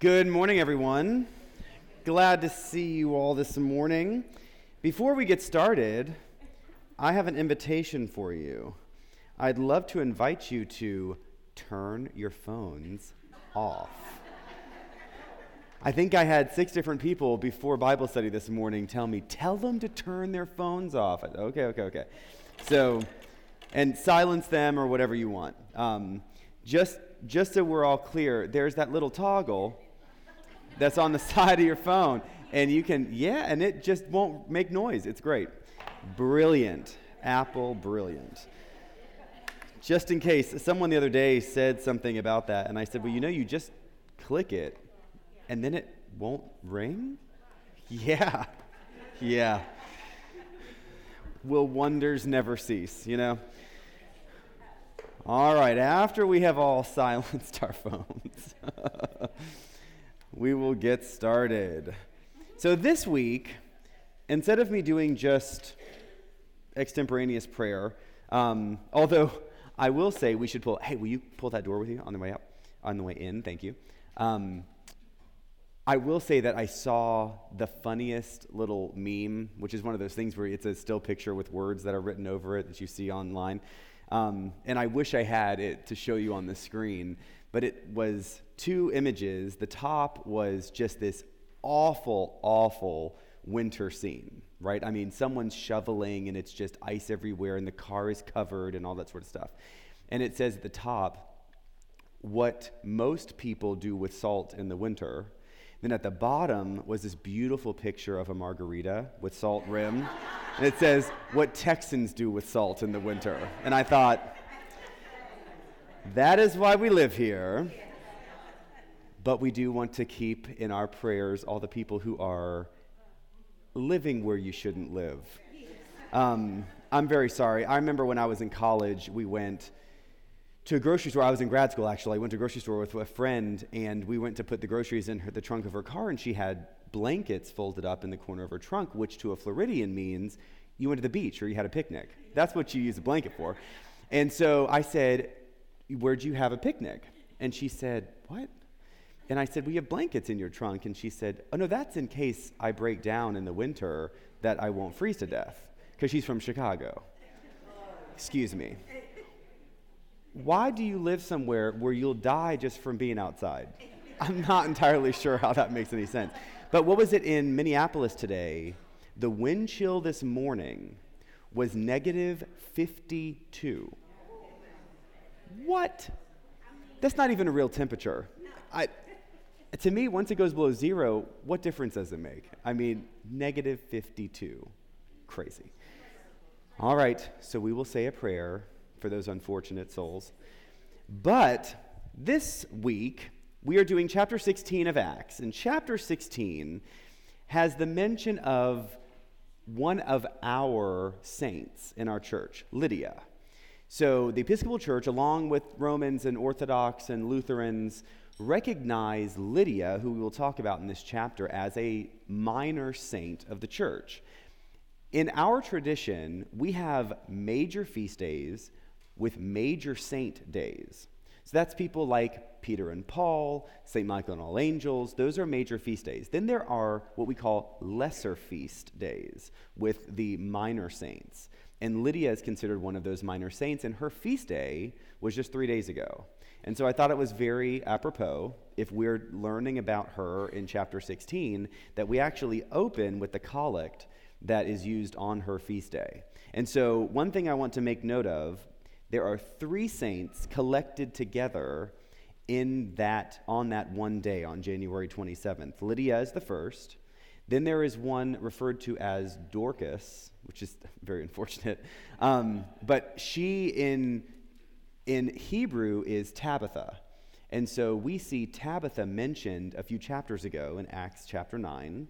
Good morning, everyone. Glad to see you all this morning. Before we get started, I have an invitation for you. I'd love to invite you to turn your phones off. I think I had six different people before Bible study this morning tell me, tell them to turn their phones off. Okay, okay, okay. So, and silence them or whatever you want. Um, just, just so we're all clear, there's that little toggle that's on the side of your phone. And you can, yeah, and it just won't make noise. It's great. Brilliant. Apple, brilliant. Just in case, someone the other day said something about that, and I said, Well, you know, you just click it, and then it won't ring? Yeah. Yeah. Will wonders never cease, you know? All right, after we have all silenced our phones we will get started. So, this week, instead of me doing just extemporaneous prayer, um, although I will say we should pull, hey, will you pull that door with you on the way out? On the way in, thank you. Um, I will say that I saw the funniest little meme, which is one of those things where it's a still picture with words that are written over it that you see online. Um, and I wish I had it to show you on the screen but it was two images. The top was just this awful, awful winter scene, right? I mean, someone's shoveling and it's just ice everywhere and the car is covered and all that sort of stuff. And it says at the top, what most people do with salt in the winter. Then at the bottom was this beautiful picture of a margarita with salt rim. and it says, what Texans do with salt in the winter. And I thought, that is why we live here. But we do want to keep in our prayers all the people who are living where you shouldn't live. Um, I'm very sorry. I remember when I was in college, we went to a grocery store. I was in grad school, actually. I went to a grocery store with a friend, and we went to put the groceries in her, the trunk of her car, and she had blankets folded up in the corner of her trunk, which to a Floridian means you went to the beach or you had a picnic. That's what you use a blanket for. And so I said, Where'd you have a picnic? And she said, What? And I said, We have blankets in your trunk. And she said, Oh, no, that's in case I break down in the winter that I won't freeze to death. Because she's from Chicago. Excuse me. Why do you live somewhere where you'll die just from being outside? I'm not entirely sure how that makes any sense. But what was it in Minneapolis today? The wind chill this morning was negative 52. What? That's not even a real temperature. I, to me, once it goes below zero, what difference does it make? I mean, negative 52. Crazy. All right, so we will say a prayer for those unfortunate souls. But this week, we are doing chapter 16 of Acts. And chapter 16 has the mention of one of our saints in our church, Lydia. So the Episcopal Church, along with Romans and Orthodox and Lutherans, recognize Lydia, who we will talk about in this chapter, as a minor saint of the church. In our tradition, we have major feast days with major saint days. So that's people like Peter and Paul, St. Michael and all angels. Those are major feast days. Then there are what we call lesser feast days with the minor saints. And Lydia is considered one of those minor saints, and her feast day was just three days ago. And so I thought it was very apropos, if we're learning about her in chapter 16, that we actually open with the collect that is used on her feast day. And so, one thing I want to make note of there are three saints collected together in that on that one day on January 27th. Lydia is the first. Then there is one referred to as Dorcas, which is very unfortunate. Um, but she in, in Hebrew is Tabitha. And so we see Tabitha mentioned a few chapters ago in Acts chapter 9.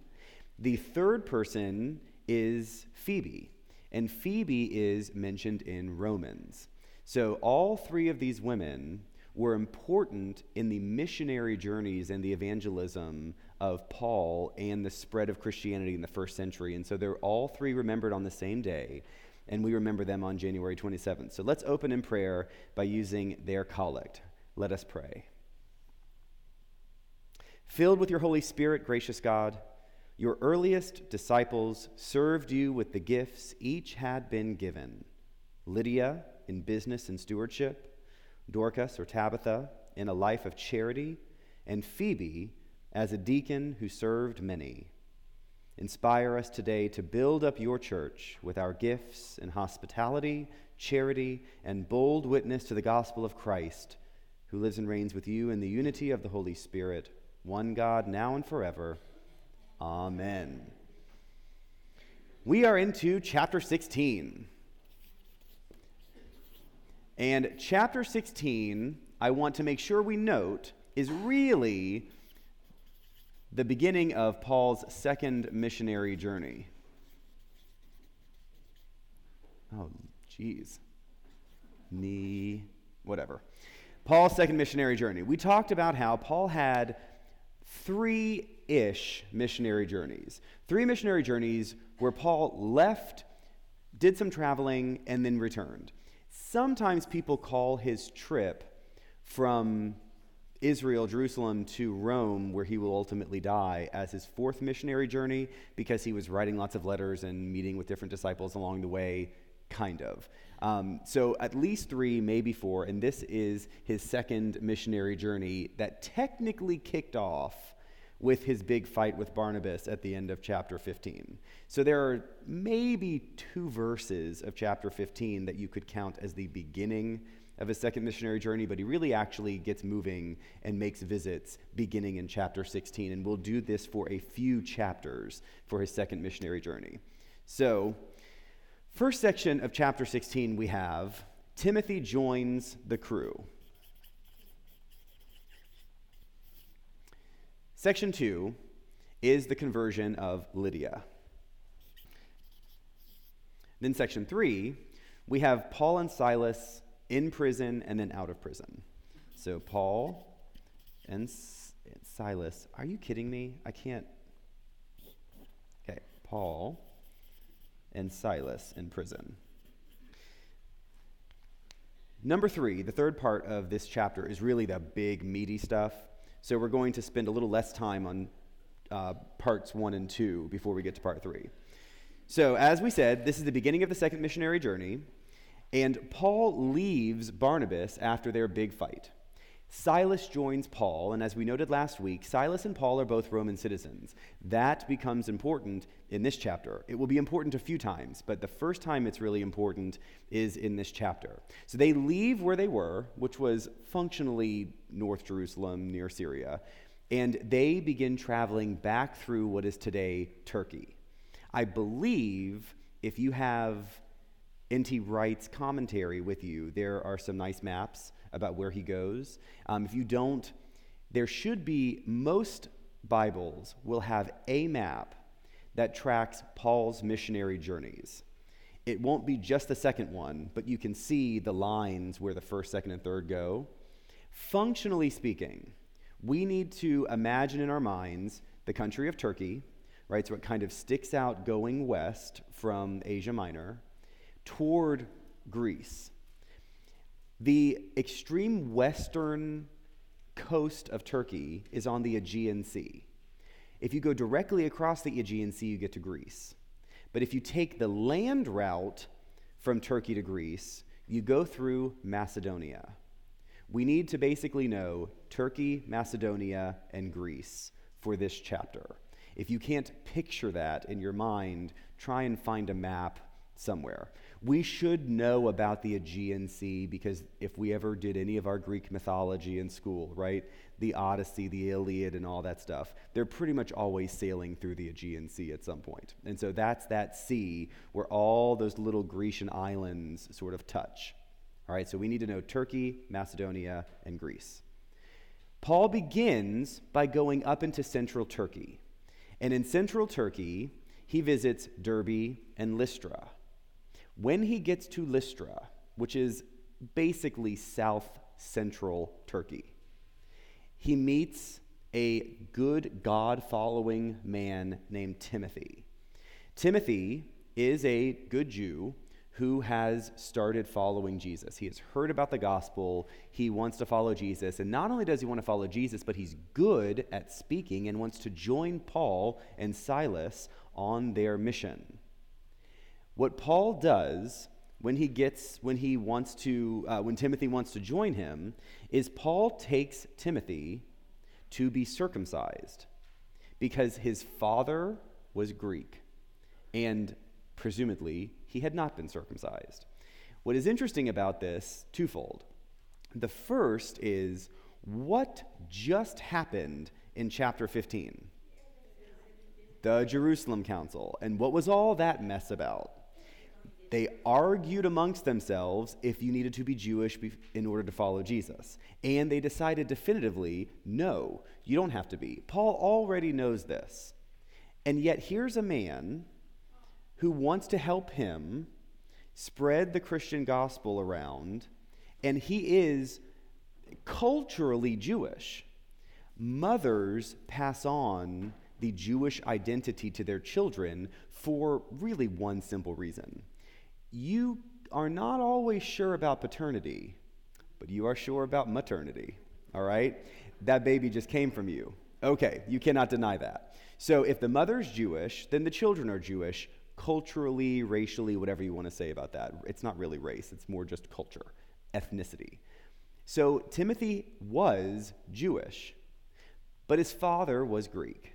The third person is Phoebe, and Phoebe is mentioned in Romans. So all three of these women were important in the missionary journeys and the evangelism of Paul and the spread of Christianity in the first century. And so they're all three remembered on the same day, and we remember them on January 27th. So let's open in prayer by using their collect. Let us pray. Filled with your Holy Spirit, gracious God, your earliest disciples served you with the gifts each had been given Lydia in business and stewardship, Dorcas or Tabitha in a life of charity, and Phoebe as a deacon who served many. Inspire us today to build up your church with our gifts in hospitality, charity, and bold witness to the gospel of Christ, who lives and reigns with you in the unity of the Holy Spirit, one God, now and forever. Amen. We are into chapter 16. And chapter 16, I want to make sure we note, is really the beginning of Paul's second missionary journey. Oh, geez. Knee, whatever. Paul's second missionary journey. We talked about how Paul had three ish missionary journeys. Three missionary journeys where Paul left, did some traveling, and then returned. Sometimes people call his trip from Israel, Jerusalem to Rome, where he will ultimately die, as his fourth missionary journey because he was writing lots of letters and meeting with different disciples along the way, kind of. Um, so at least three, maybe four, and this is his second missionary journey that technically kicked off with his big fight with Barnabas at the end of chapter 15. So there are maybe two verses of chapter 15 that you could count as the beginning of his second missionary journey, but he really actually gets moving and makes visits beginning in chapter 16. And we'll do this for a few chapters for his second missionary journey. So, first section of chapter 16, we have Timothy joins the crew. Section 2 is the conversion of Lydia. Then, section 3, we have Paul and Silas in prison and then out of prison. So Paul and Silas, are you kidding me? I can't. Okay, Paul and Silas in prison. Number three, the third part of this chapter is really the big, meaty stuff. So we're going to spend a little less time on uh, parts one and two before we get to part three. So, as we said, this is the beginning of the second missionary journey. And Paul leaves Barnabas after their big fight. Silas joins Paul, and as we noted last week, Silas and Paul are both Roman citizens. That becomes important in this chapter. It will be important a few times, but the first time it's really important is in this chapter. So they leave where they were, which was functionally North Jerusalem near Syria, and they begin traveling back through what is today Turkey. I believe if you have N.T. Wright's commentary with you. There are some nice maps about where he goes. Um, if you don't, there should be, most Bibles will have a map that tracks Paul's missionary journeys. It won't be just the second one, but you can see the lines where the first, second, and third go. Functionally speaking, we need to imagine in our minds the country of Turkey, right? So it kind of sticks out going west from Asia Minor toward Greece. The extreme western coast of Turkey is on the Aegean Sea. If you go directly across the Aegean Sea, you get to Greece. But if you take the land route from Turkey to Greece, you go through Macedonia. We need to basically know Turkey, Macedonia, and Greece for this chapter. If you can't picture that in your mind, try and find a map somewhere. We should know about the Aegean Sea because if we ever did any of our Greek mythology in school, right? The Odyssey, the Iliad, and all that stuff, they're pretty much always sailing through the Aegean Sea at some point. And so that's that sea where all those little Grecian islands sort of touch. All right, so we need to know Turkey, Macedonia, and Greece. Paul begins by going up into central Turkey. And in central Turkey, he visits Derbe and Lystra. When he gets to Lystra, which is basically south central Turkey, he meets a good God following man named Timothy. Timothy is a good Jew who has started following Jesus. He has heard about the gospel. He wants to follow Jesus. And not only does he want to follow Jesus, but he's good at speaking and wants to join Paul and Silas on their mission. What Paul does when he gets when he wants to uh, when timothy wants to join him is paul takes timothy to be circumcised because his father was greek and presumably he had not been circumcised. What is interesting about this, twofold. The first is what just happened in chapter 15? The Jerusalem Council. And what was all that mess about? They argued amongst themselves if you needed to be Jewish in order to follow Jesus. And they decided definitively no, you don't have to be. Paul already knows this. And yet, here's a man who wants to help him spread the Christian gospel around, and he is culturally Jewish. Mothers pass on the Jewish identity to their children for really one simple reason. You are not always sure about paternity, but you are sure about maternity, all right? That baby just came from you. Okay, you cannot deny that. So if the mother's Jewish, then the children are Jewish, culturally, racially, whatever you want to say about that. It's not really race, it's more just culture, ethnicity. So Timothy was Jewish, but his father was Greek.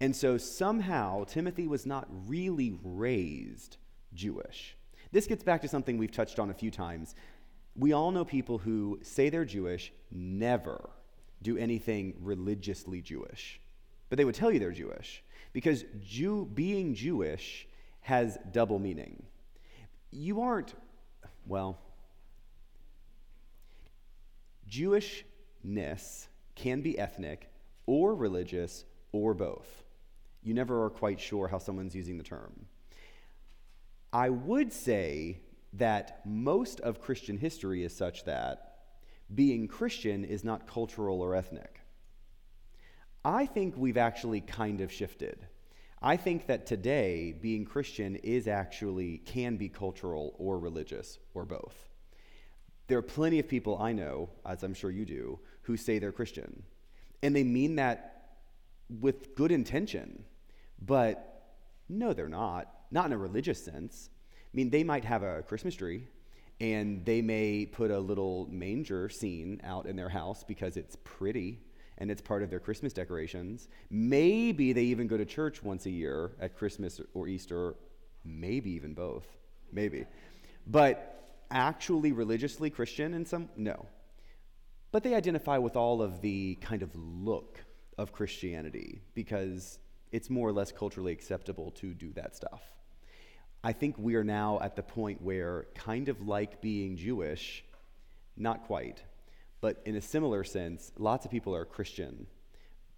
And so somehow Timothy was not really raised Jewish. This gets back to something we've touched on a few times. We all know people who say they're Jewish, never do anything religiously Jewish, but they would tell you they're Jewish because Jew, being Jewish has double meaning. You aren't, well, Jewishness can be ethnic or religious or both. You never are quite sure how someone's using the term. I would say that most of Christian history is such that being Christian is not cultural or ethnic. I think we've actually kind of shifted. I think that today being Christian is actually can be cultural or religious or both. There are plenty of people I know, as I'm sure you do, who say they're Christian. And they mean that with good intention. But no, they're not. Not in a religious sense. I mean, they might have a Christmas tree and they may put a little manger scene out in their house because it's pretty and it's part of their Christmas decorations. Maybe they even go to church once a year at Christmas or Easter, maybe even both. Maybe. But actually religiously Christian in some no. But they identify with all of the kind of look of Christianity because it's more or less culturally acceptable to do that stuff. I think we are now at the point where, kind of like being Jewish, not quite, but in a similar sense, lots of people are Christian,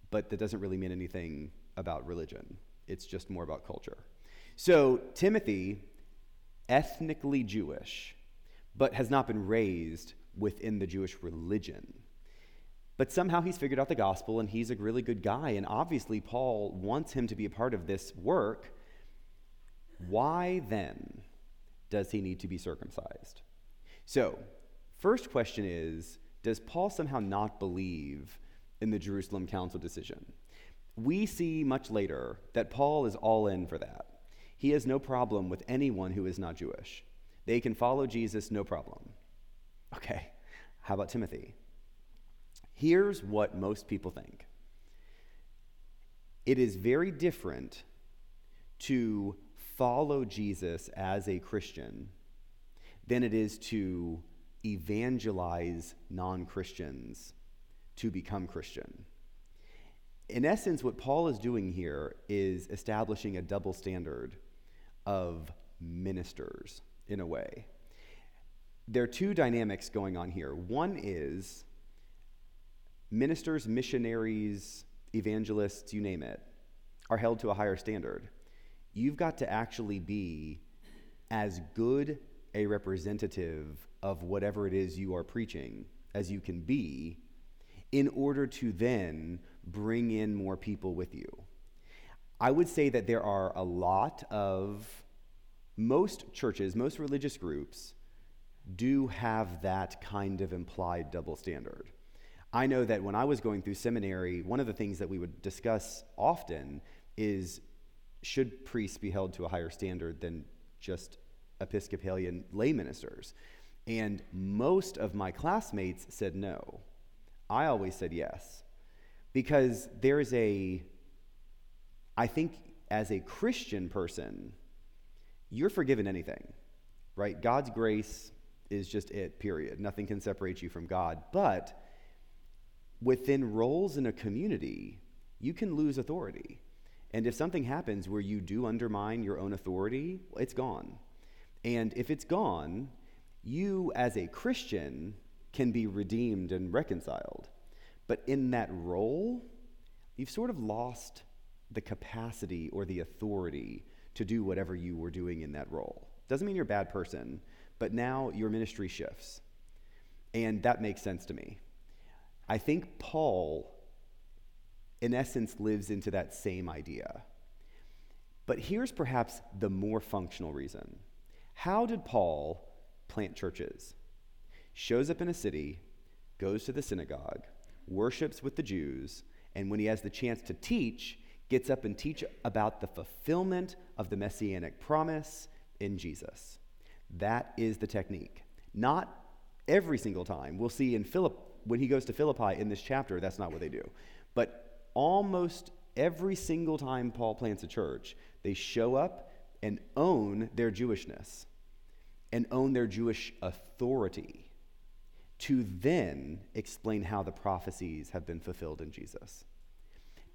but that doesn't really mean anything about religion. It's just more about culture. So, Timothy, ethnically Jewish, but has not been raised within the Jewish religion. But somehow he's figured out the gospel and he's a really good guy. And obviously, Paul wants him to be a part of this work. Why then does he need to be circumcised? So, first question is does Paul somehow not believe in the Jerusalem Council decision? We see much later that Paul is all in for that. He has no problem with anyone who is not Jewish. They can follow Jesus, no problem. Okay, how about Timothy? Here's what most people think it is very different to follow Jesus as a Christian than it is to evangelize non Christians to become Christian. In essence, what Paul is doing here is establishing a double standard of ministers in a way. There are two dynamics going on here. One is ministers, missionaries, evangelists, you name it, are held to a higher standard. You've got to actually be as good a representative of whatever it is you are preaching as you can be in order to then bring in more people with you. I would say that there are a lot of most churches, most religious groups do have that kind of implied double standard. I know that when I was going through seminary, one of the things that we would discuss often is should priests be held to a higher standard than just Episcopalian lay ministers? And most of my classmates said no. I always said yes. Because there's a, I think as a Christian person, you're forgiven anything, right? God's grace is just it, period. Nothing can separate you from God. But within roles in a community, you can lose authority. And if something happens where you do undermine your own authority, it's gone. And if it's gone, you as a Christian can be redeemed and reconciled. But in that role, you've sort of lost the capacity or the authority to do whatever you were doing in that role. Doesn't mean you're a bad person, but now your ministry shifts. And that makes sense to me. I think Paul, in essence, lives into that same idea. But here's perhaps the more functional reason. How did Paul plant churches? Shows up in a city, goes to the synagogue, worships with the Jews, and when he has the chance to teach, gets up and teach about the fulfillment of the messianic promise in Jesus. That is the technique. Not every single time. We'll see in Philip when he goes to Philippi in this chapter, that's not what they do. But almost every single time Paul plants a church, they show up and own their Jewishness and own their Jewish authority to then explain how the prophecies have been fulfilled in Jesus.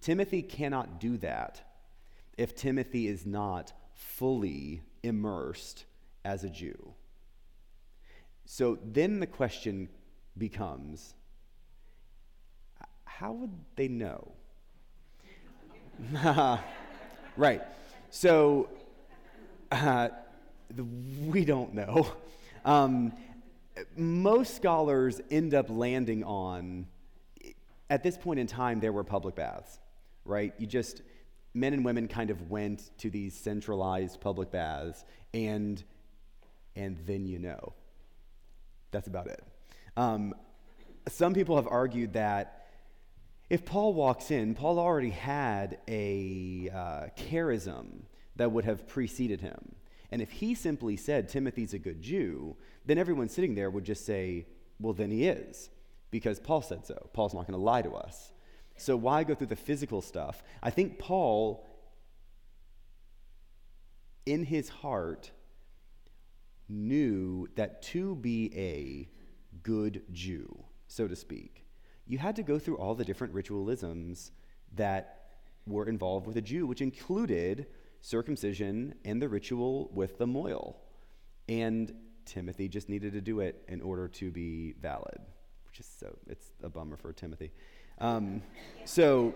Timothy cannot do that if Timothy is not fully immersed as a Jew. So then the question becomes how would they know? right. So uh, the, we don't know. Um, most scholars end up landing on at this point in time, there were public baths, right? You just, men and women kind of went to these centralized public baths, and, and then you know. That's about it. Um, some people have argued that if Paul walks in, Paul already had a uh, charism that would have preceded him. And if he simply said, Timothy's a good Jew, then everyone sitting there would just say, well, then he is, because Paul said so. Paul's not going to lie to us. So why go through the physical stuff? I think Paul, in his heart, knew that to be a good Jew, so to speak, you had to go through all the different ritualisms that were involved with a Jew, which included circumcision and the ritual with the mohel. And Timothy just needed to do it in order to be valid, which is so, it's a bummer for Timothy. Um, so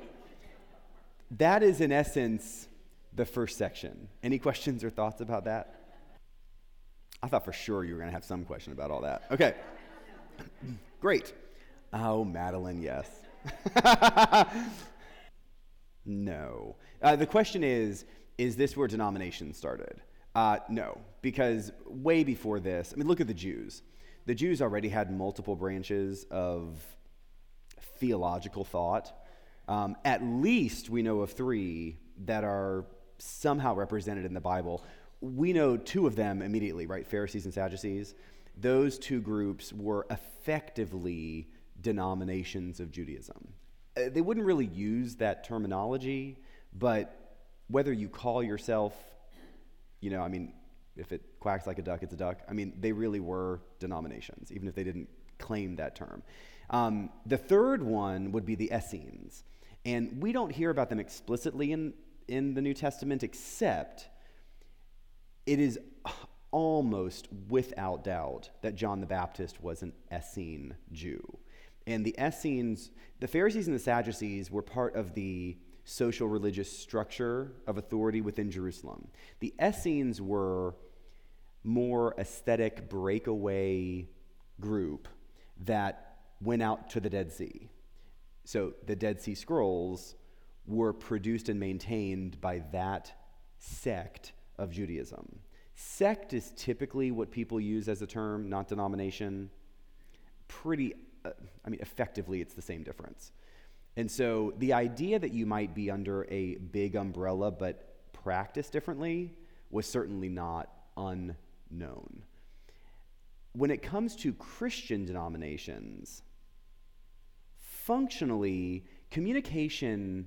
that is, in essence, the first section. Any questions or thoughts about that? I thought for sure you were going to have some question about all that. Okay. Great. Oh, Madeline, yes. no. Uh, the question is is this where denomination started? Uh, no, because way before this, I mean, look at the Jews. The Jews already had multiple branches of theological thought. Um, at least we know of three that are somehow represented in the Bible. We know two of them immediately, right? Pharisees and Sadducees. Those two groups were effectively denominations of Judaism. Uh, they wouldn't really use that terminology, but whether you call yourself, you know, I mean, if it quacks like a duck, it's a duck. I mean, they really were denominations, even if they didn't claim that term. Um, the third one would be the Essenes. And we don't hear about them explicitly in, in the New Testament, except it is almost without doubt that John the Baptist was an Essene Jew. And the Essenes, the Pharisees and the Sadducees were part of the social religious structure of authority within Jerusalem. The Essenes were more aesthetic breakaway group that went out to the Dead Sea. So the Dead Sea Scrolls were produced and maintained by that sect of Judaism. Sect is typically what people use as a term, not denomination. Pretty, uh, I mean, effectively, it's the same difference. And so the idea that you might be under a big umbrella but practice differently was certainly not unknown. When it comes to Christian denominations, functionally, communication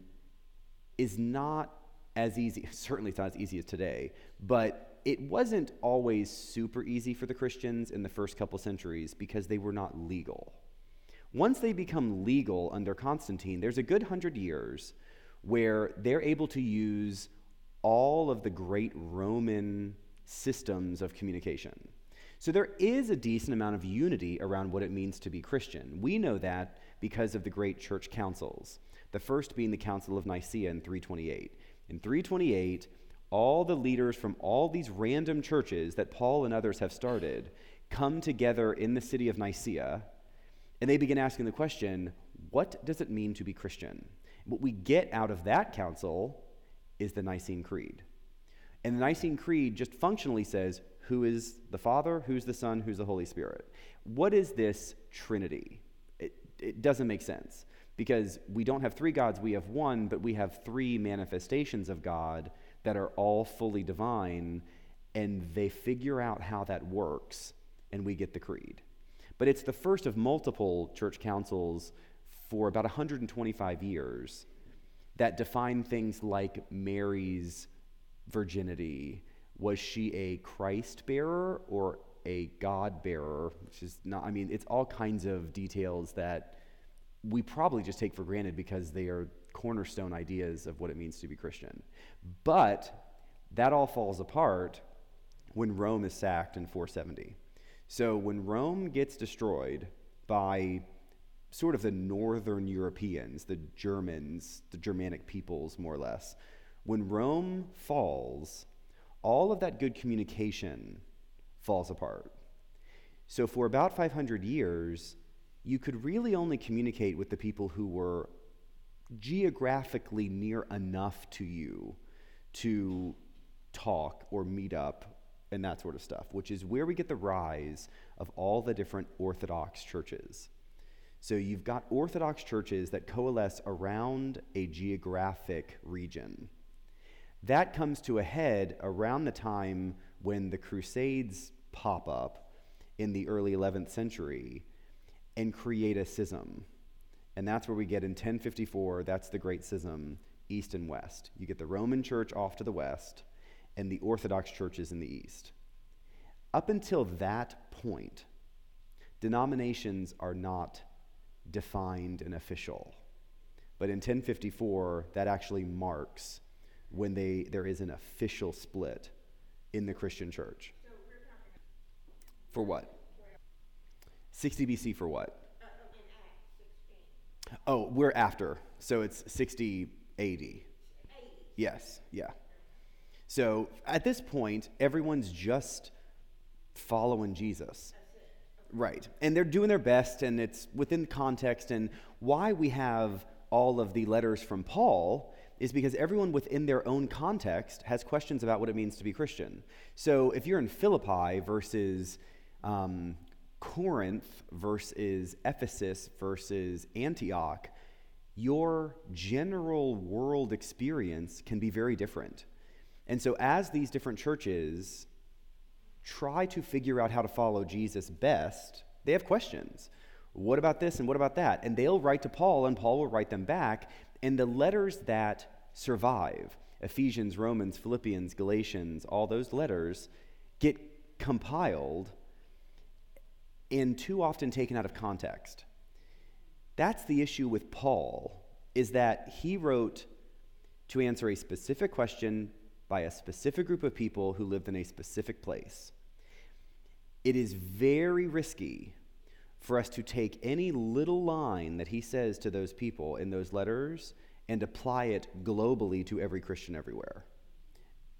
is not as easy, certainly it's not as easy as today, but it wasn't always super easy for the Christians in the first couple centuries because they were not legal. Once they become legal under Constantine, there's a good hundred years where they're able to use all of the great Roman systems of communication. So there is a decent amount of unity around what it means to be Christian. We know that because of the great church councils. The first being the Council of Nicaea in 328. In 328, all the leaders from all these random churches that Paul and others have started come together in the city of Nicaea and they begin asking the question what does it mean to be Christian? What we get out of that council is the Nicene Creed. And the Nicene Creed just functionally says who is the Father, who's the Son, who's the Holy Spirit. What is this Trinity? It, it doesn't make sense because we don't have three gods, we have one, but we have three manifestations of God that are all fully divine, and they figure out how that works, and we get the creed. But it's the first of multiple church councils for about 125 years that define things like Mary's virginity. Was she a Christ bearer or a God bearer? Which is not, I mean, it's all kinds of details that we probably just take for granted because they are cornerstone ideas of what it means to be Christian. But that all falls apart when Rome is sacked in 470. So when Rome gets destroyed by sort of the northern Europeans, the Germans, the Germanic peoples, more or less, when Rome falls, all of that good communication falls apart. So for about 500 years, you could really only communicate with the people who were geographically near enough to you to talk or meet up and that sort of stuff, which is where we get the rise of all the different Orthodox churches. So you've got Orthodox churches that coalesce around a geographic region. That comes to a head around the time when the Crusades pop up in the early 11th century and create a schism. And that's where we get in 1054, that's the Great Schism, East and West. You get the Roman Church off to the west and the Orthodox churches in the East. Up until that point, denominations are not defined and official. But in 1054, that actually marks when they, there is an official split in the Christian church. for what? 60 BC for what? Oh, we're after. So it's 60 AD. Yes, yeah. So at this point, everyone's just following Jesus. Right. And they're doing their best, and it's within context. And why we have all of the letters from Paul is because everyone within their own context has questions about what it means to be Christian. So if you're in Philippi versus um, Corinth versus Ephesus versus Antioch, your general world experience can be very different. And so, as these different churches try to figure out how to follow Jesus best, they have questions. What about this and what about that? And they'll write to Paul, and Paul will write them back. And the letters that survive Ephesians, Romans, Philippians, Galatians, all those letters get compiled and too often taken out of context. That's the issue with Paul, is that he wrote to answer a specific question by a specific group of people who lived in a specific place. It is very risky for us to take any little line that he says to those people in those letters and apply it globally to every Christian everywhere.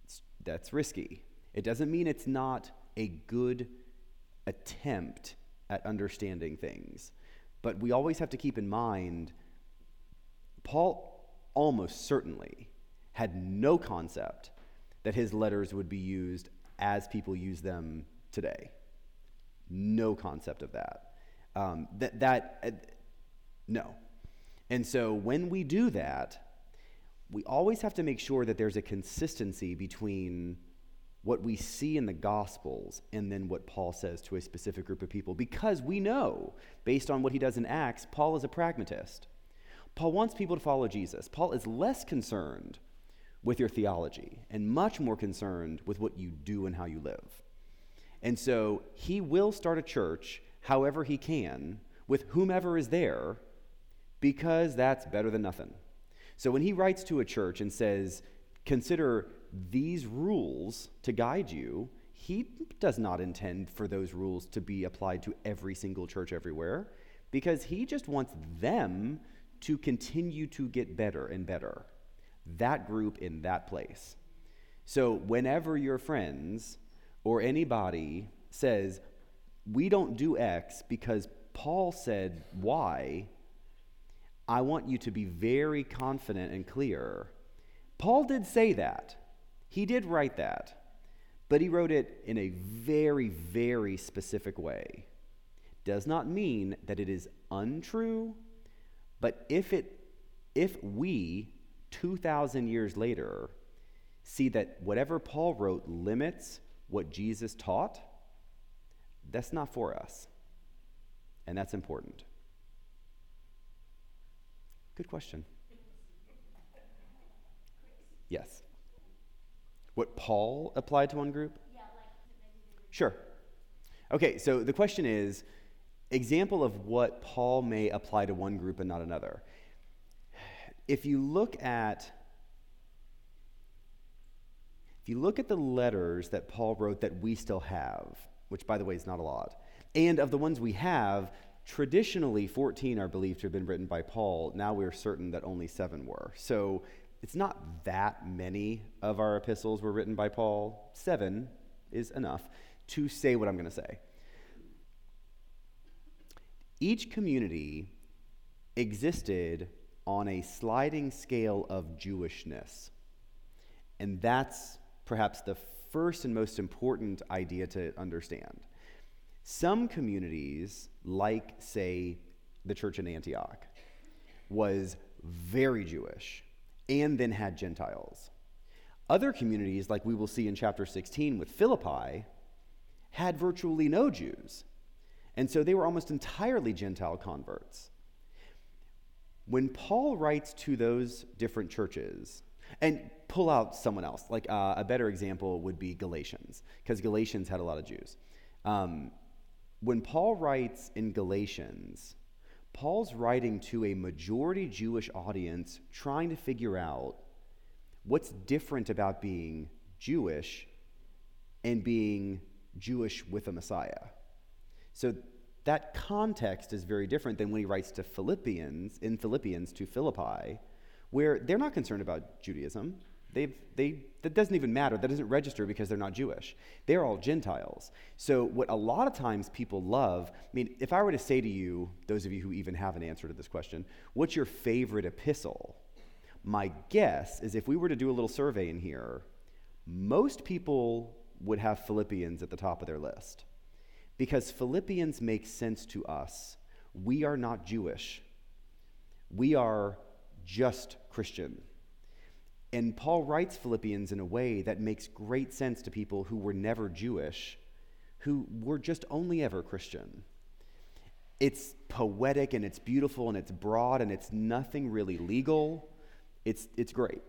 It's, that's risky. It doesn't mean it's not a good attempt at understanding things, but we always have to keep in mind Paul almost certainly had no concept that his letters would be used as people use them today. No concept of that. Um, that, that uh, no. And so when we do that, we always have to make sure that there's a consistency between what we see in the Gospels and then what Paul says to a specific group of people. Because we know, based on what he does in Acts, Paul is a pragmatist. Paul wants people to follow Jesus. Paul is less concerned with your theology and much more concerned with what you do and how you live. And so he will start a church however he can with whomever is there because that's better than nothing. So when he writes to a church and says, consider these rules to guide you, he does not intend for those rules to be applied to every single church everywhere because he just wants them to continue to get better and better. That group in that place. So whenever your friends or anybody says, we don't do X because Paul said Y, I want you to be very confident and clear. Paul did say that. He did write that. But he wrote it in a very, very specific way. Does not mean that it is untrue, but if it if we 2000 years later see that whatever Paul wrote limits what Jesus taught, that's not for us. And that's important. Good question. Yes. What Paul applied to one group? Sure. Okay, so the question is example of what Paul may apply to one group and not another. If you look at if you look at the letters that Paul wrote that we still have, which by the way is not a lot, and of the ones we have, traditionally 14 are believed to have been written by Paul. Now we're certain that only seven were. So it's not that many of our epistles were written by Paul. Seven is enough to say what I'm going to say. Each community existed on a sliding scale of Jewishness. And that's perhaps the first and most important idea to understand. Some communities, like, say, the church in Antioch, was very Jewish and then had Gentiles. Other communities, like we will see in chapter 16 with Philippi, had virtually no Jews. And so they were almost entirely Gentile converts. When Paul writes to those different churches, and pull out someone else, like uh, a better example would be Galatians, because Galatians had a lot of Jews. Um, when Paul writes in Galatians, Paul's writing to a majority Jewish audience trying to figure out what's different about being Jewish and being Jewish with a Messiah. So that context is very different than when he writes to Philippians, in Philippians to Philippi, where they're not concerned about Judaism. They've, they, that doesn't even matter. That doesn't register because they're not Jewish. They're all Gentiles. So, what a lot of times people love, I mean, if I were to say to you, those of you who even have an answer to this question, what's your favorite epistle? My guess is if we were to do a little survey in here, most people would have Philippians at the top of their list. Because Philippians makes sense to us. We are not Jewish, we are just Christian. And Paul writes Philippians in a way that makes great sense to people who were never Jewish, who were just only ever Christian. It's poetic and it's beautiful and it's broad and it's nothing really legal. It's, it's great.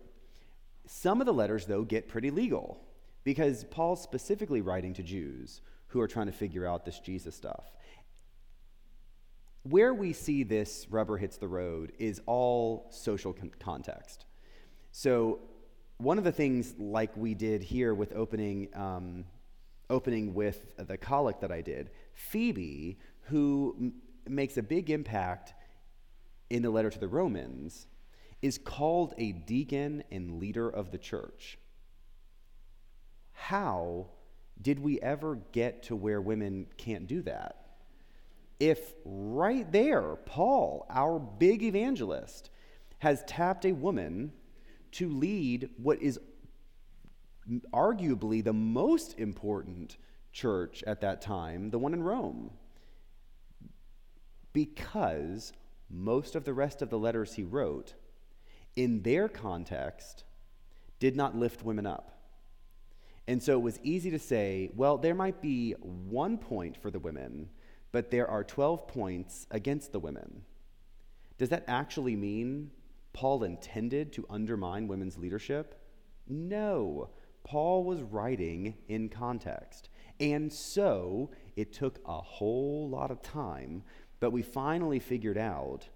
Some of the letters, though, get pretty legal because Paul's specifically writing to Jews who are trying to figure out this Jesus stuff. Where we see this rubber hits the road is all social con- context. So, one of the things, like we did here with opening, um, opening with the collect that I did, Phoebe, who m- makes a big impact in the letter to the Romans, is called a deacon and leader of the church. How did we ever get to where women can't do that? If right there, Paul, our big evangelist, has tapped a woman to lead what is arguably the most important church at that time, the one in Rome. Because most of the rest of the letters he wrote, in their context, did not lift women up. And so it was easy to say, well, there might be one point for the women, but there are 12 points against the women. Does that actually mean Paul intended to undermine women's leadership? No. Paul was writing in context. And so it took a whole lot of time, but we finally figured out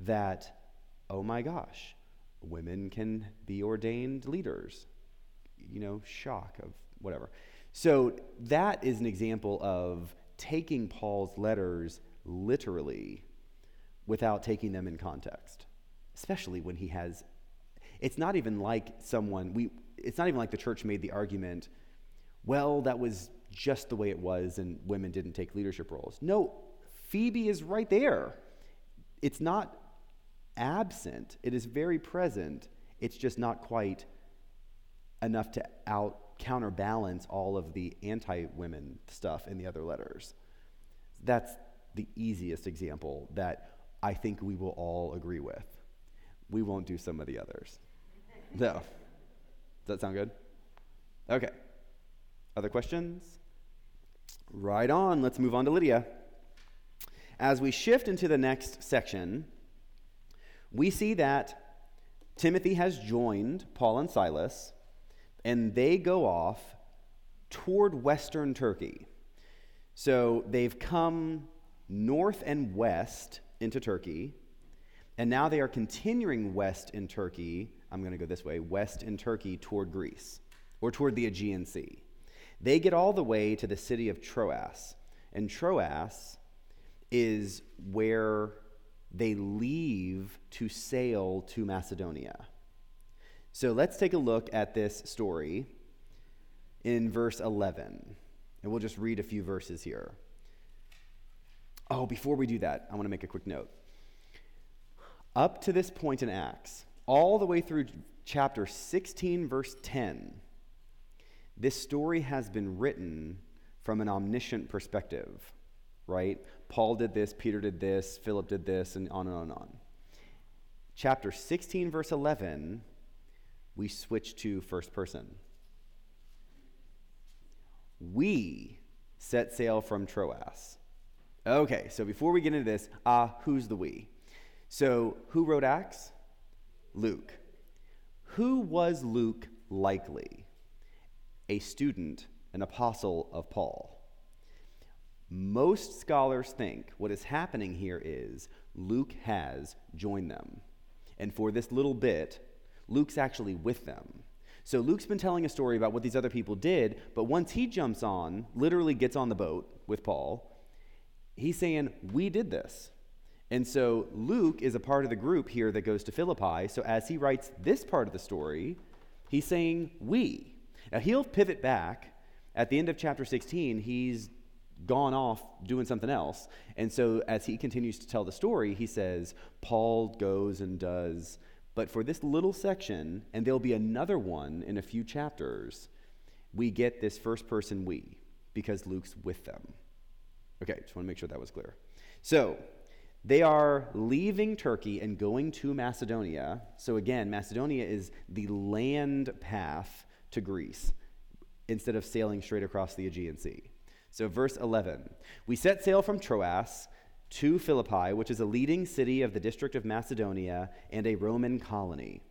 that, oh my gosh, women can be ordained leaders. You know, shock of whatever. So that is an example of taking Paul's letters literally without taking them in context, especially when he has. It's not even like someone, we, it's not even like the church made the argument, well, that was just the way it was and women didn't take leadership roles. No, Phoebe is right there. It's not absent, it is very present. It's just not quite enough to out counterbalance all of the anti women stuff in the other letters. That's the easiest example that I think we will all agree with. We won't do some of the others. No. Does that sound good? Okay. Other questions? Right on. Let's move on to Lydia. As we shift into the next section, we see that Timothy has joined Paul and Silas, and they go off toward western Turkey. So they've come north and west into Turkey, and now they are continuing west in Turkey. I'm going to go this way west in Turkey toward Greece or toward the Aegean Sea. They get all the way to the city of Troas, and Troas is where they leave to sail to Macedonia. So let's take a look at this story in verse 11. And we'll just read a few verses here. Oh, before we do that, I want to make a quick note. Up to this point in Acts, all the way through chapter 16, verse 10, this story has been written from an omniscient perspective, right? Paul did this, Peter did this, Philip did this, and on and on and on. Chapter 16, verse 11, we switch to first person. We set sail from Troas. Okay, so before we get into this, uh, who's the we? So, who wrote Acts? Luke. Who was Luke likely? A student, an apostle of Paul. Most scholars think what is happening here is Luke has joined them. And for this little bit, Luke's actually with them. So Luke's been telling a story about what these other people did, but once he jumps on, literally gets on the boat with Paul, he's saying, We did this. And so Luke is a part of the group here that goes to Philippi. So as he writes this part of the story, he's saying, We. Now he'll pivot back. At the end of chapter 16, he's gone off doing something else. And so as he continues to tell the story, he says, Paul goes and does. But for this little section, and there'll be another one in a few chapters, we get this first person we, because Luke's with them. Okay, just want to make sure that was clear. So, they are leaving Turkey and going to Macedonia. So, again, Macedonia is the land path to Greece instead of sailing straight across the Aegean Sea. So, verse 11 We set sail from Troas to Philippi, which is a leading city of the district of Macedonia and a Roman colony.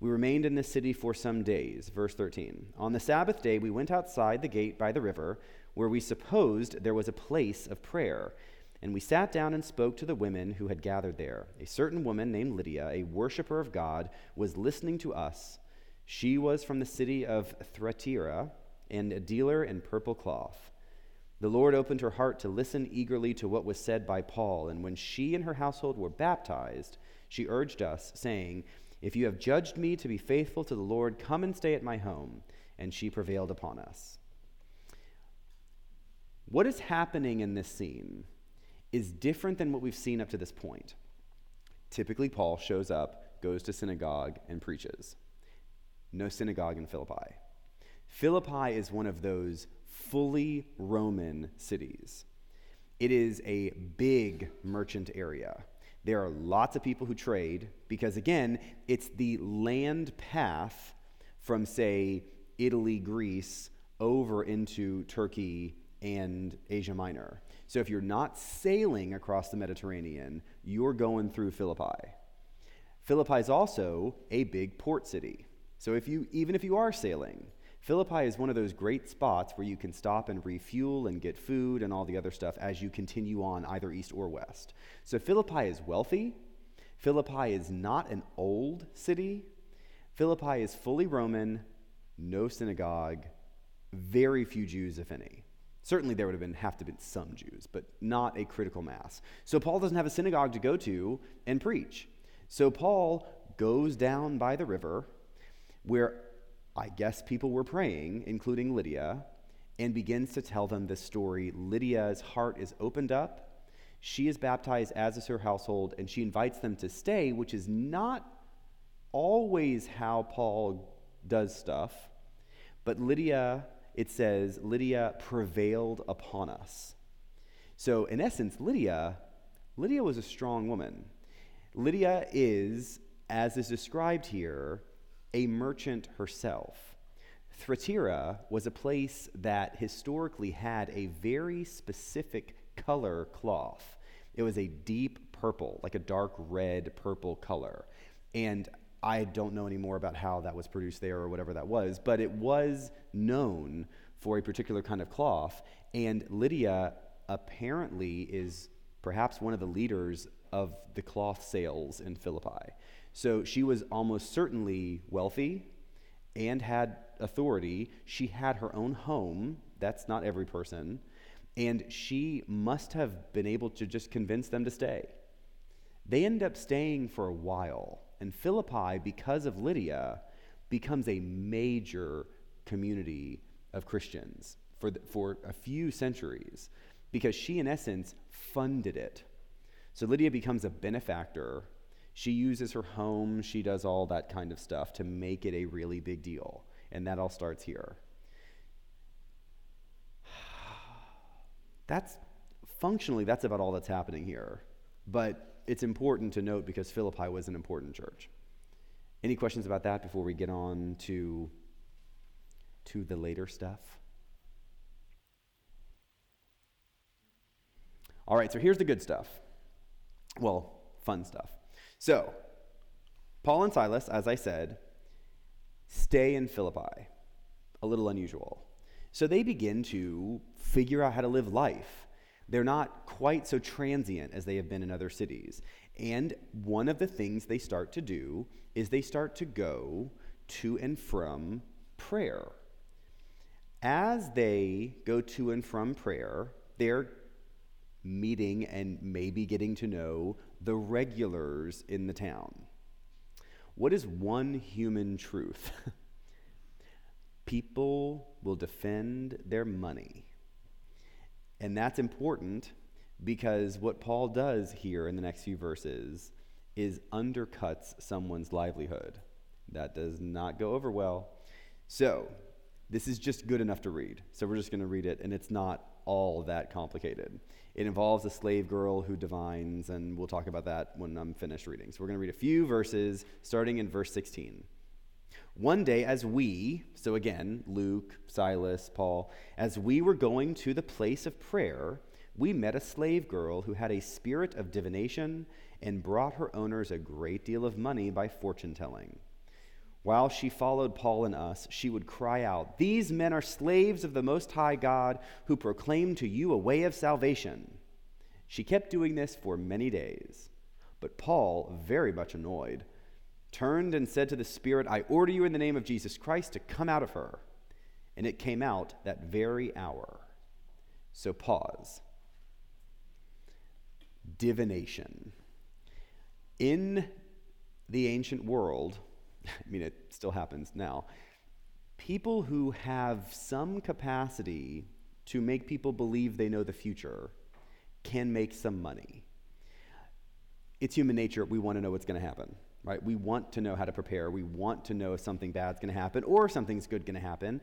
We remained in this city for some days. Verse 13. On the Sabbath day, we went outside the gate by the river, where we supposed there was a place of prayer. And we sat down and spoke to the women who had gathered there. A certain woman named Lydia, a worshiper of God, was listening to us. She was from the city of Thyatira and a dealer in purple cloth. The Lord opened her heart to listen eagerly to what was said by Paul, and when she and her household were baptized, she urged us, saying, If you have judged me to be faithful to the Lord, come and stay at my home. And she prevailed upon us. What is happening in this scene is different than what we've seen up to this point. Typically, Paul shows up, goes to synagogue, and preaches. No synagogue in Philippi. Philippi is one of those fully Roman cities. It is a big merchant area. There are lots of people who trade because, again, it's the land path from, say, Italy, Greece, over into Turkey and Asia Minor. So if you're not sailing across the Mediterranean, you're going through Philippi. Philippi is also a big port city. So if you even if you are sailing, Philippi is one of those great spots where you can stop and refuel and get food and all the other stuff as you continue on either east or west. So Philippi is wealthy. Philippi is not an old city. Philippi is fully Roman, no synagogue, very few Jews, if any. Certainly, there would have been have to been some Jews, but not a critical mass. So Paul doesn't have a synagogue to go to and preach. So Paul goes down by the river, where I guess people were praying, including Lydia, and begins to tell them this story. Lydia's heart is opened up. She is baptized, as is her household, and she invites them to stay, which is not always how Paul does stuff. But Lydia, it says, Lydia prevailed upon us. So, in essence, Lydia, Lydia was a strong woman. Lydia is, as is described here, a merchant herself. Thyatira was a place that historically had a very specific color cloth. It was a deep purple, like a dark red purple color. And I don't know any more about how that was produced there or whatever that was, but it was known for a particular kind of cloth. And Lydia apparently is perhaps one of the leaders of the cloth sales in Philippi. So she was almost certainly wealthy and had authority. She had her own home. That's not every person. And she must have been able to just convince them to stay. They end up staying for a while. And Philippi, because of Lydia, becomes a major community of Christians for, the, for a few centuries because she, in essence, funded it. So Lydia becomes a benefactor she uses her home, she does all that kind of stuff to make it a really big deal. And that all starts here. That's functionally, that's about all that's happening here. But it's important to note because Philippi was an important church. Any questions about that before we get on to, to the later stuff? All right, so here's the good stuff. Well, fun stuff. So, Paul and Silas, as I said, stay in Philippi. A little unusual. So they begin to figure out how to live life. They're not quite so transient as they have been in other cities. And one of the things they start to do is they start to go to and from prayer. As they go to and from prayer, they're meeting and maybe getting to know the regulars in the town. What is one human truth? People will defend their money. And that's important because what Paul does here in the next few verses is undercuts someone's livelihood. That does not go over well. So, this is just good enough to read. So, we're just going to read it, and it's not all that complicated. It involves a slave girl who divines, and we'll talk about that when I'm finished reading. So we're going to read a few verses, starting in verse 16. One day, as we, so again, Luke, Silas, Paul, as we were going to the place of prayer, we met a slave girl who had a spirit of divination and brought her owners a great deal of money by fortune telling. While she followed Paul and us, she would cry out, These men are slaves of the Most High God who proclaim to you a way of salvation. She kept doing this for many days. But Paul, very much annoyed, turned and said to the Spirit, I order you in the name of Jesus Christ to come out of her. And it came out that very hour. So pause. Divination. In the ancient world, I mean, it still happens now. People who have some capacity to make people believe they know the future can make some money. It's human nature. We want to know what's going to happen, right? We want to know how to prepare. We want to know if something bad's going to happen or something's good going to happen.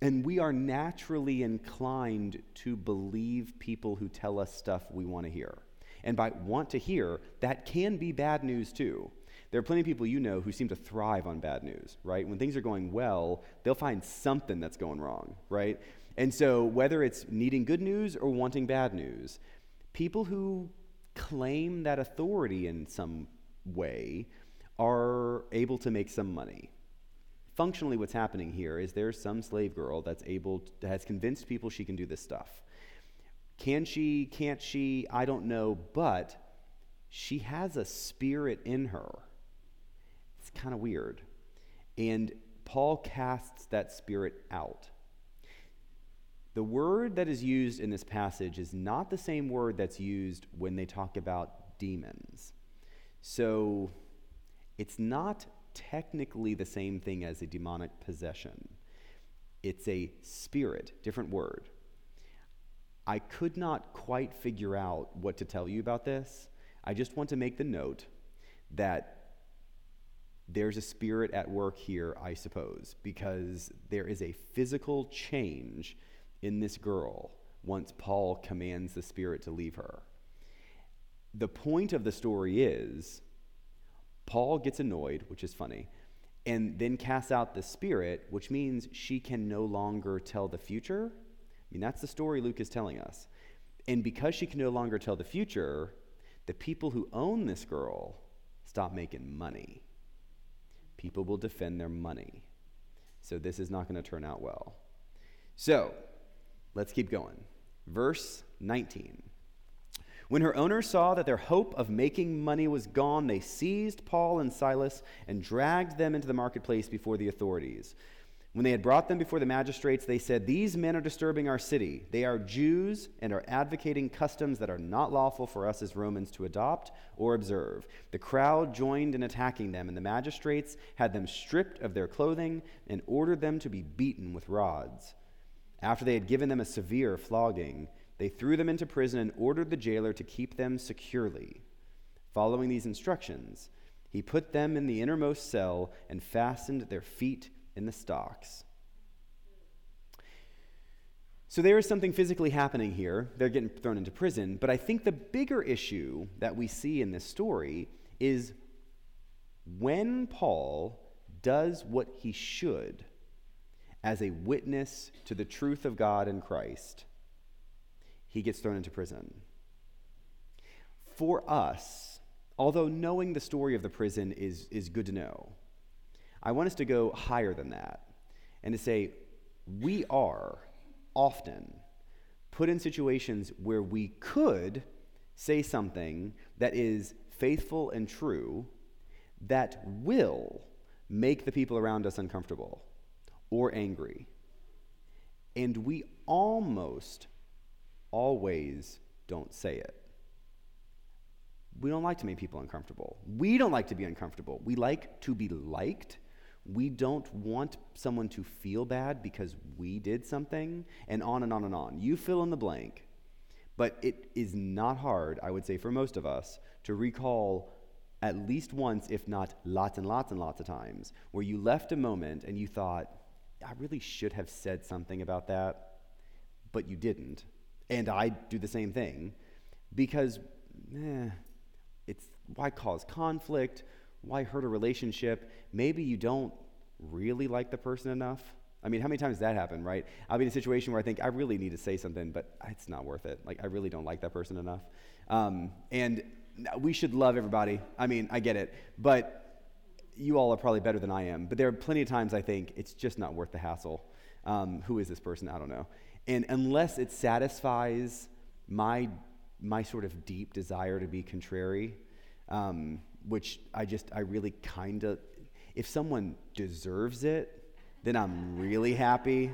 And we are naturally inclined to believe people who tell us stuff we want to hear. And by want to hear, that can be bad news too. There are plenty of people you know who seem to thrive on bad news, right? When things are going well, they'll find something that's going wrong, right? And so, whether it's needing good news or wanting bad news, people who claim that authority in some way are able to make some money. Functionally, what's happening here is there's some slave girl that's able, to, has convinced people she can do this stuff. Can she, can't she? I don't know, but she has a spirit in her. It's kind of weird. And Paul casts that spirit out. The word that is used in this passage is not the same word that's used when they talk about demons. So it's not technically the same thing as a demonic possession. It's a spirit, different word. I could not quite figure out what to tell you about this. I just want to make the note that there's a spirit at work here, I suppose, because there is a physical change in this girl once Paul commands the spirit to leave her. The point of the story is Paul gets annoyed, which is funny, and then casts out the spirit, which means she can no longer tell the future. I mean, that's the story Luke is telling us. And because she can no longer tell the future, the people who own this girl stop making money. People will defend their money. So this is not going to turn out well. So let's keep going. Verse 19. When her owners saw that their hope of making money was gone, they seized Paul and Silas and dragged them into the marketplace before the authorities. When they had brought them before the magistrates, they said, These men are disturbing our city. They are Jews and are advocating customs that are not lawful for us as Romans to adopt or observe. The crowd joined in attacking them, and the magistrates had them stripped of their clothing and ordered them to be beaten with rods. After they had given them a severe flogging, they threw them into prison and ordered the jailer to keep them securely. Following these instructions, he put them in the innermost cell and fastened their feet in the stocks. So there is something physically happening here. They're getting thrown into prison. But I think the bigger issue that we see in this story is when Paul does what he should as a witness to the truth of God and Christ, he gets thrown into prison. For us, although knowing the story of the prison is, is good to know, I want us to go higher than that and to say, we are often put in situations where we could say something that is faithful and true that will make the people around us uncomfortable or angry. And we almost always don't say it. We don't like to make people uncomfortable. We don't like to be uncomfortable. We like to be liked we don't want someone to feel bad because we did something, and on and on and on. You fill in the blank. But it is not hard, I would say, for most of us to recall at least once, if not lots and lots and lots of times, where you left a moment and you thought, I really should have said something about that, but you didn't. And I do the same thing because, eh, it's why cause conflict? Why hurt a relationship? Maybe you don't really like the person enough. I mean, how many times that happen, right? I'll be in a situation where I think I really need to say something, but it's not worth it. Like, I really don't like that person enough. Um, and we should love everybody. I mean, I get it. But you all are probably better than I am. But there are plenty of times I think it's just not worth the hassle. Um, who is this person? I don't know. And unless it satisfies my, my sort of deep desire to be contrary, um, which I just, I really kind of, if someone deserves it, then I'm really happy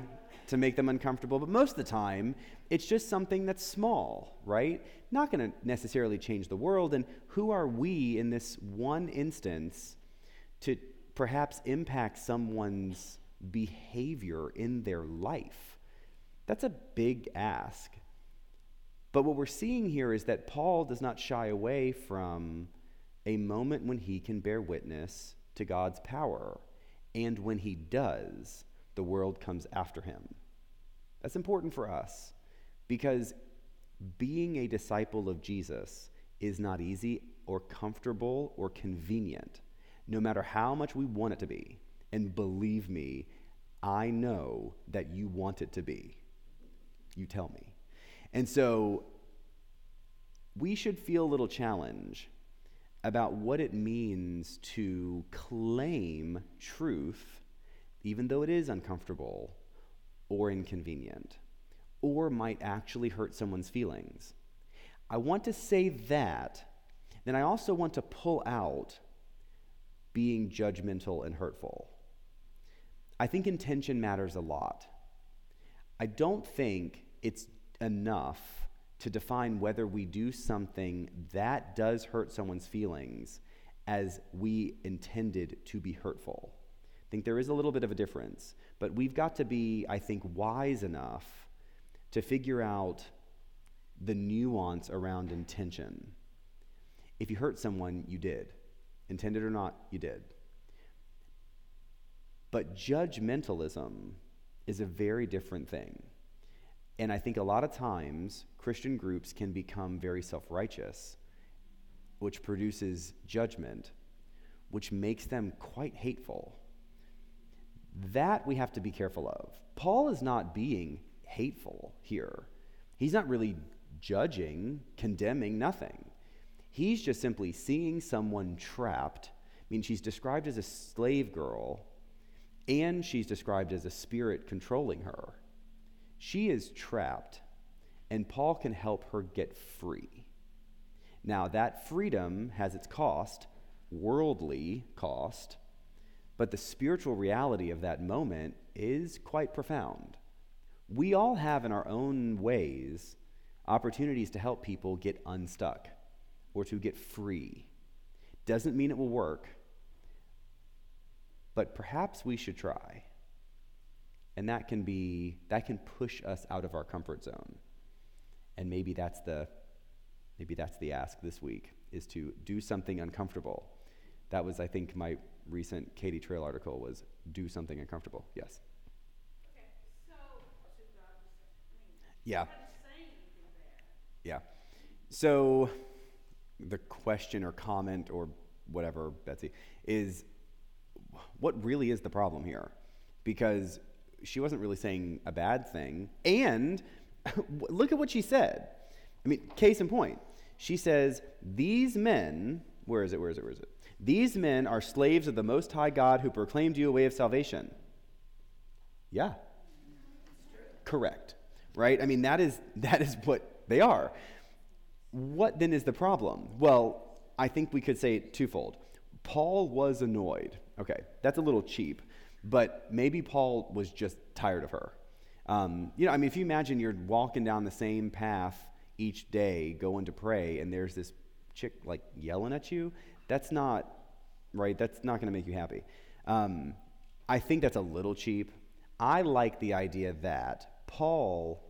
to make them uncomfortable. But most of the time, it's just something that's small, right? Not going to necessarily change the world. And who are we in this one instance to perhaps impact someone's behavior in their life? That's a big ask. But what we're seeing here is that Paul does not shy away from a moment when he can bear witness to God's power. And when he does, the world comes after him. That's important for us because being a disciple of Jesus is not easy or comfortable or convenient, no matter how much we want it to be. And believe me, I know that you want it to be. You tell me. And so we should feel a little challenge about what it means to claim truth, even though it is uncomfortable or inconvenient, or might actually hurt someone's feelings. I want to say that, then I also want to pull out being judgmental and hurtful. I think intention matters a lot. I don't think it's enough to define whether we do something that does hurt someone's feelings as we intended to be hurtful. I think there is a little bit of a difference, but we've got to be, I think, wise enough to figure out the nuance around intention. If you hurt someone, you did. Intended or not, you did. But judgmentalism is a very different thing. And I think a lot of times Christian groups can become very self righteous, which produces judgment, which makes them quite hateful. That we have to be careful of. Paul is not being hateful here. He's not really judging, condemning, nothing. He's just simply seeing someone trapped. I mean, she's described as a slave girl, and she's described as a spirit controlling her. She is trapped, and Paul can help her get free. Now, that freedom has its cost, worldly cost, but the spiritual reality of that moment is quite profound. We all have, in our own ways, opportunities to help people get unstuck or to get free. Doesn't mean it will work, but perhaps we should try. And that can be that can push us out of our comfort zone. And maybe that's the maybe that's the ask this week is to do something uncomfortable. That was I think my recent Katie Trail article was do something uncomfortable. Yes. Okay, so, yeah. Yeah. So the question or comment or whatever, Betsy, is what really is the problem here? Because she wasn't really saying a bad thing. And look at what she said. I mean, case in point, she says, These men, where is it, where is it, where is it? These men are slaves of the Most High God who proclaimed you a way of salvation. Yeah. Correct. Right? I mean, that is, that is what they are. What then is the problem? Well, I think we could say it twofold. Paul was annoyed. Okay, that's a little cheap. But maybe Paul was just tired of her. Um, you know, I mean, if you imagine you're walking down the same path each day going to pray, and there's this chick like yelling at you, that's not, right? That's not going to make you happy. Um, I think that's a little cheap. I like the idea that Paul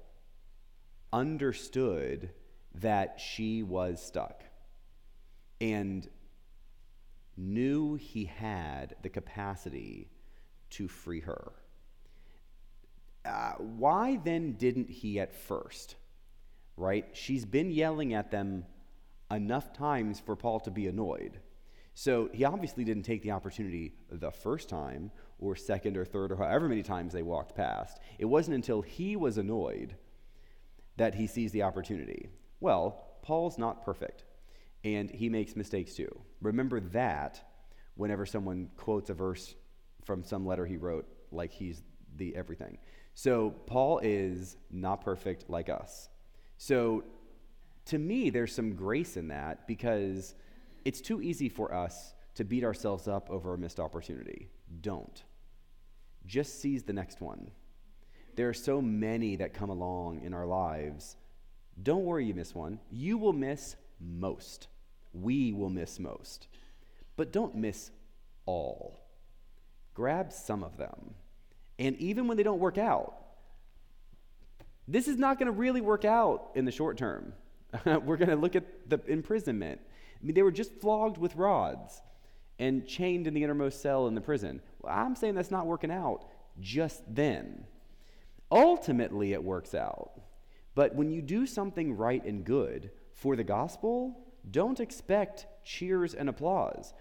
understood that she was stuck and knew he had the capacity to free her. Uh, why then didn't he at first? Right? She's been yelling at them enough times for Paul to be annoyed. So he obviously didn't take the opportunity the first time, or second, or third, or however many times they walked past. It wasn't until he was annoyed that he sees the opportunity. Well, Paul's not perfect, and he makes mistakes too. Remember that whenever someone quotes a verse from some letter he wrote, like he's the everything. So Paul is not perfect like us. So to me, there's some grace in that because it's too easy for us to beat ourselves up over a missed opportunity. Don't. Just seize the next one. There are so many that come along in our lives. Don't worry you miss one. You will miss most. We will miss most. But don't miss all grab some of them. And even when they don't work out, this is not going to really work out in the short term. We're going to look at the imprisonment. I mean, they were just flogged with rods and chained in the innermost cell in the prison. Well, I'm saying that's not working out. just then. Ultimately, it works out. But when you do something right and good for the gospel, don't expect cheers and applause.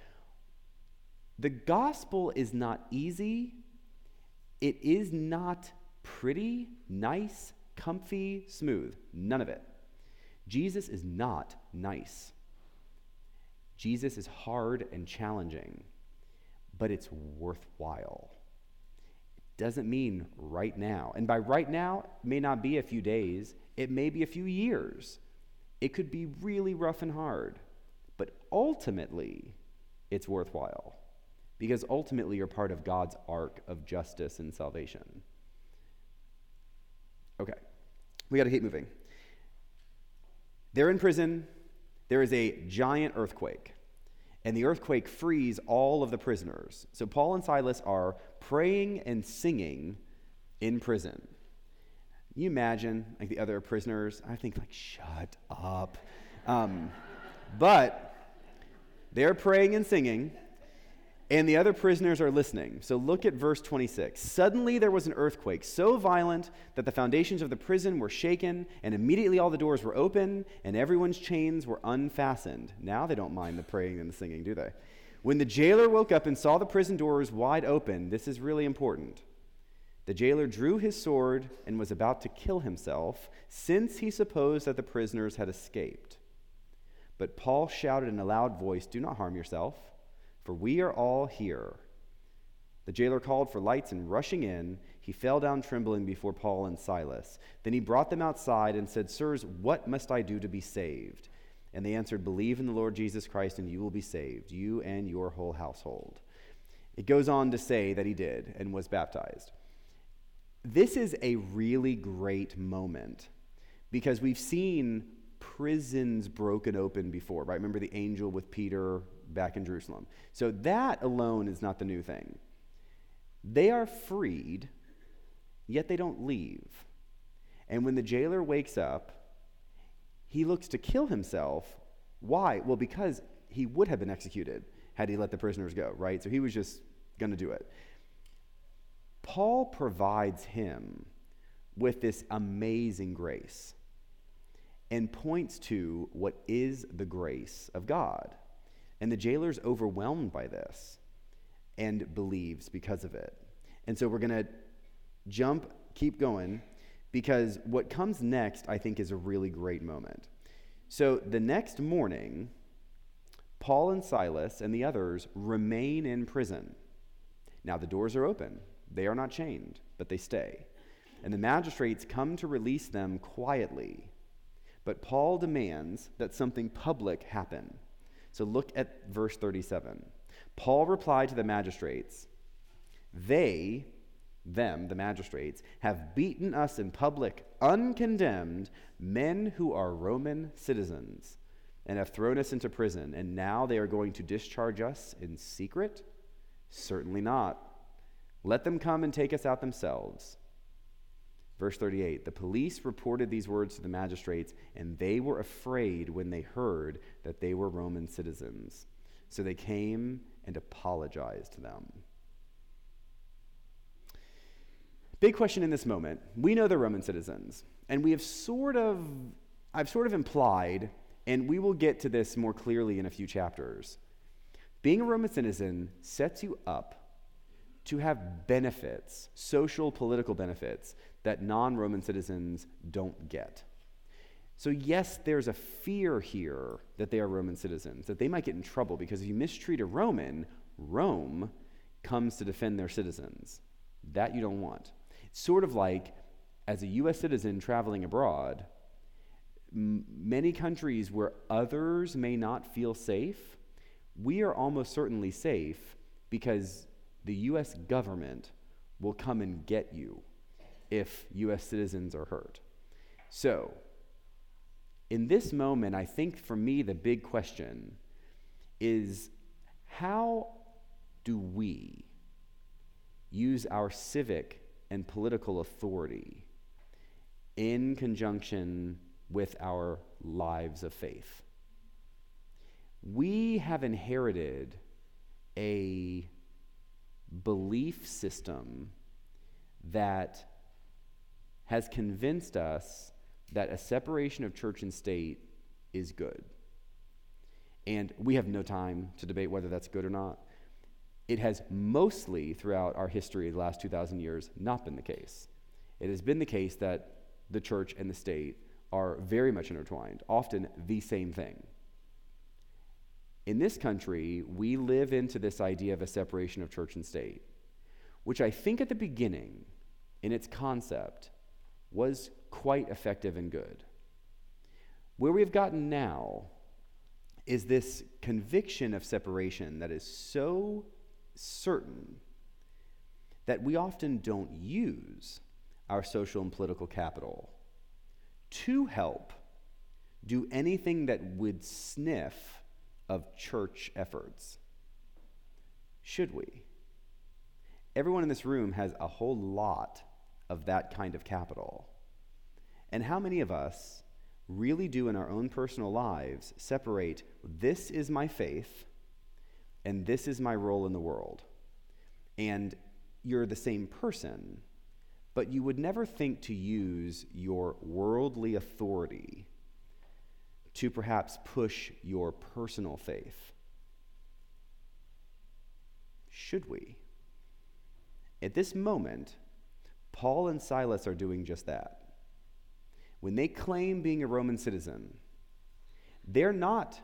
The gospel is not easy, it is not pretty, nice, comfy, smooth. None of it. Jesus is not nice. Jesus is hard and challenging, but it's worthwhile. It doesn't mean right now. And by right now, it may not be a few days, it may be a few years. It could be really rough and hard, but ultimately, it's worthwhile because ultimately you're part of God's arc of justice and salvation. Okay, we got to keep moving. They're in prison. There is a giant earthquake, and the earthquake frees all of the prisoners. So Paul and Silas are praying and singing in prison. you imagine like the other prisoners? I think like, shut up. Um, but they're praying and singing and the other prisoners are listening. So look at verse 26. Suddenly there was an earthquake so violent that the foundations of the prison were shaken, and immediately all the doors were open, and everyone's chains were unfastened. Now they don't mind the praying and the singing, do they? When the jailer woke up and saw the prison doors wide open, this is really important. The jailer drew his sword and was about to kill himself, since he supposed that the prisoners had escaped. But Paul shouted in a loud voice, Do not harm yourself for we are all here. The jailer called for lights, and rushing in, he fell down trembling before Paul and Silas. Then he brought them outside and said, Sirs, what must I do to be saved? And they answered, Believe in the Lord Jesus Christ, and you will be saved, you and your whole household. It goes on to say that he did and was baptized. This is a really great moment because we've seen prisons broken open before, right? Remember the angel with Peter back in Jerusalem. So that alone is not the new thing. They are freed, yet they don't leave. And when the jailer wakes up, he looks to kill himself. Why? Well, because he would have been executed had he let the prisoners go, right? So he was just going to do it. Paul provides him with this amazing grace and points to what is the grace of God. And the jailer's overwhelmed by this and believes because of it. And so we're going to jump, keep going, because what comes next, I think, is a really great moment. So the next morning, Paul and Silas and the others remain in prison. Now the doors are open, they are not chained, but they stay. And the magistrates come to release them quietly. But Paul demands that something public happen. So look at verse 37. Paul replied to the magistrates, They, them, the magistrates, have beaten us in public, uncondemned, men who are Roman citizens, and have thrown us into prison, and now they are going to discharge us in secret? Certainly not. Let them come and take us out themselves. Verse 38 The police reported these words to the magistrates, and they were afraid when they heard that they were Roman citizens. So they came and apologized to them. Big question in this moment. We know they're Roman citizens, and we have sort of, I've sort of implied, and we will get to this more clearly in a few chapters. Being a Roman citizen sets you up to have benefits, social, political benefits, that non Roman citizens don't get. So, yes, there's a fear here that they are Roman citizens, that they might get in trouble because if you mistreat a Roman, Rome comes to defend their citizens. That you don't want. It's sort of like as a U.S. citizen traveling abroad, m- many countries where others may not feel safe, we are almost certainly safe because the U.S. government will come and get you if U.S. citizens are hurt. So, in this moment, I think for me the big question is how do we use our civic and political authority in conjunction with our lives of faith? We have inherited a belief system that has convinced us that a separation of church and state is good. And we have no time to debate whether that's good or not. It has mostly, throughout our history, the last 2,000 years, not been the case. It has been the case that the church and the state are very much intertwined, often the same thing. In this country, we live into this idea of a separation of church and state, which I think at the beginning, in its concept, was quite effective and good. Where we've gotten now is this conviction of separation that is so certain that we often don't use our social and political capital to help do anything that would sniff of church efforts. Should we? Everyone in this room has a whole lot of that kind of capital. And how many of us really do in our own personal lives separate this is my faith and this is my role in the world? And you're the same person, but you would never think to use your worldly authority to perhaps push your personal faith. Should we? At this moment, Paul and Silas are doing just that. When they claim being a Roman citizen, they're not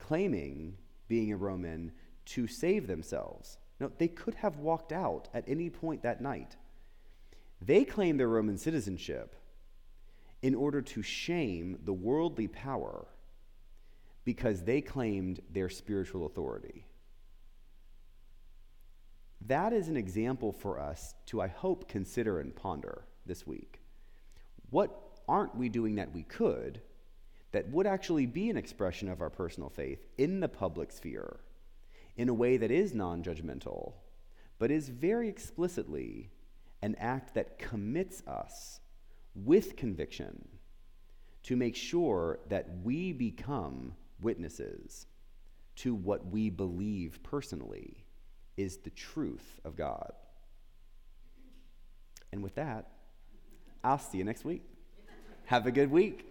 claiming being a Roman to save themselves. No, they could have walked out at any point that night. They claim their Roman citizenship in order to shame the worldly power because they claimed their spiritual authority. That is an example for us to, I hope, consider and ponder this week. What aren't we doing that we could that would actually be an expression of our personal faith in the public sphere in a way that is non judgmental, but is very explicitly an act that commits us with conviction to make sure that we become witnesses to what we believe personally is the truth of God. And with that, I'll see you next week. Have a good week.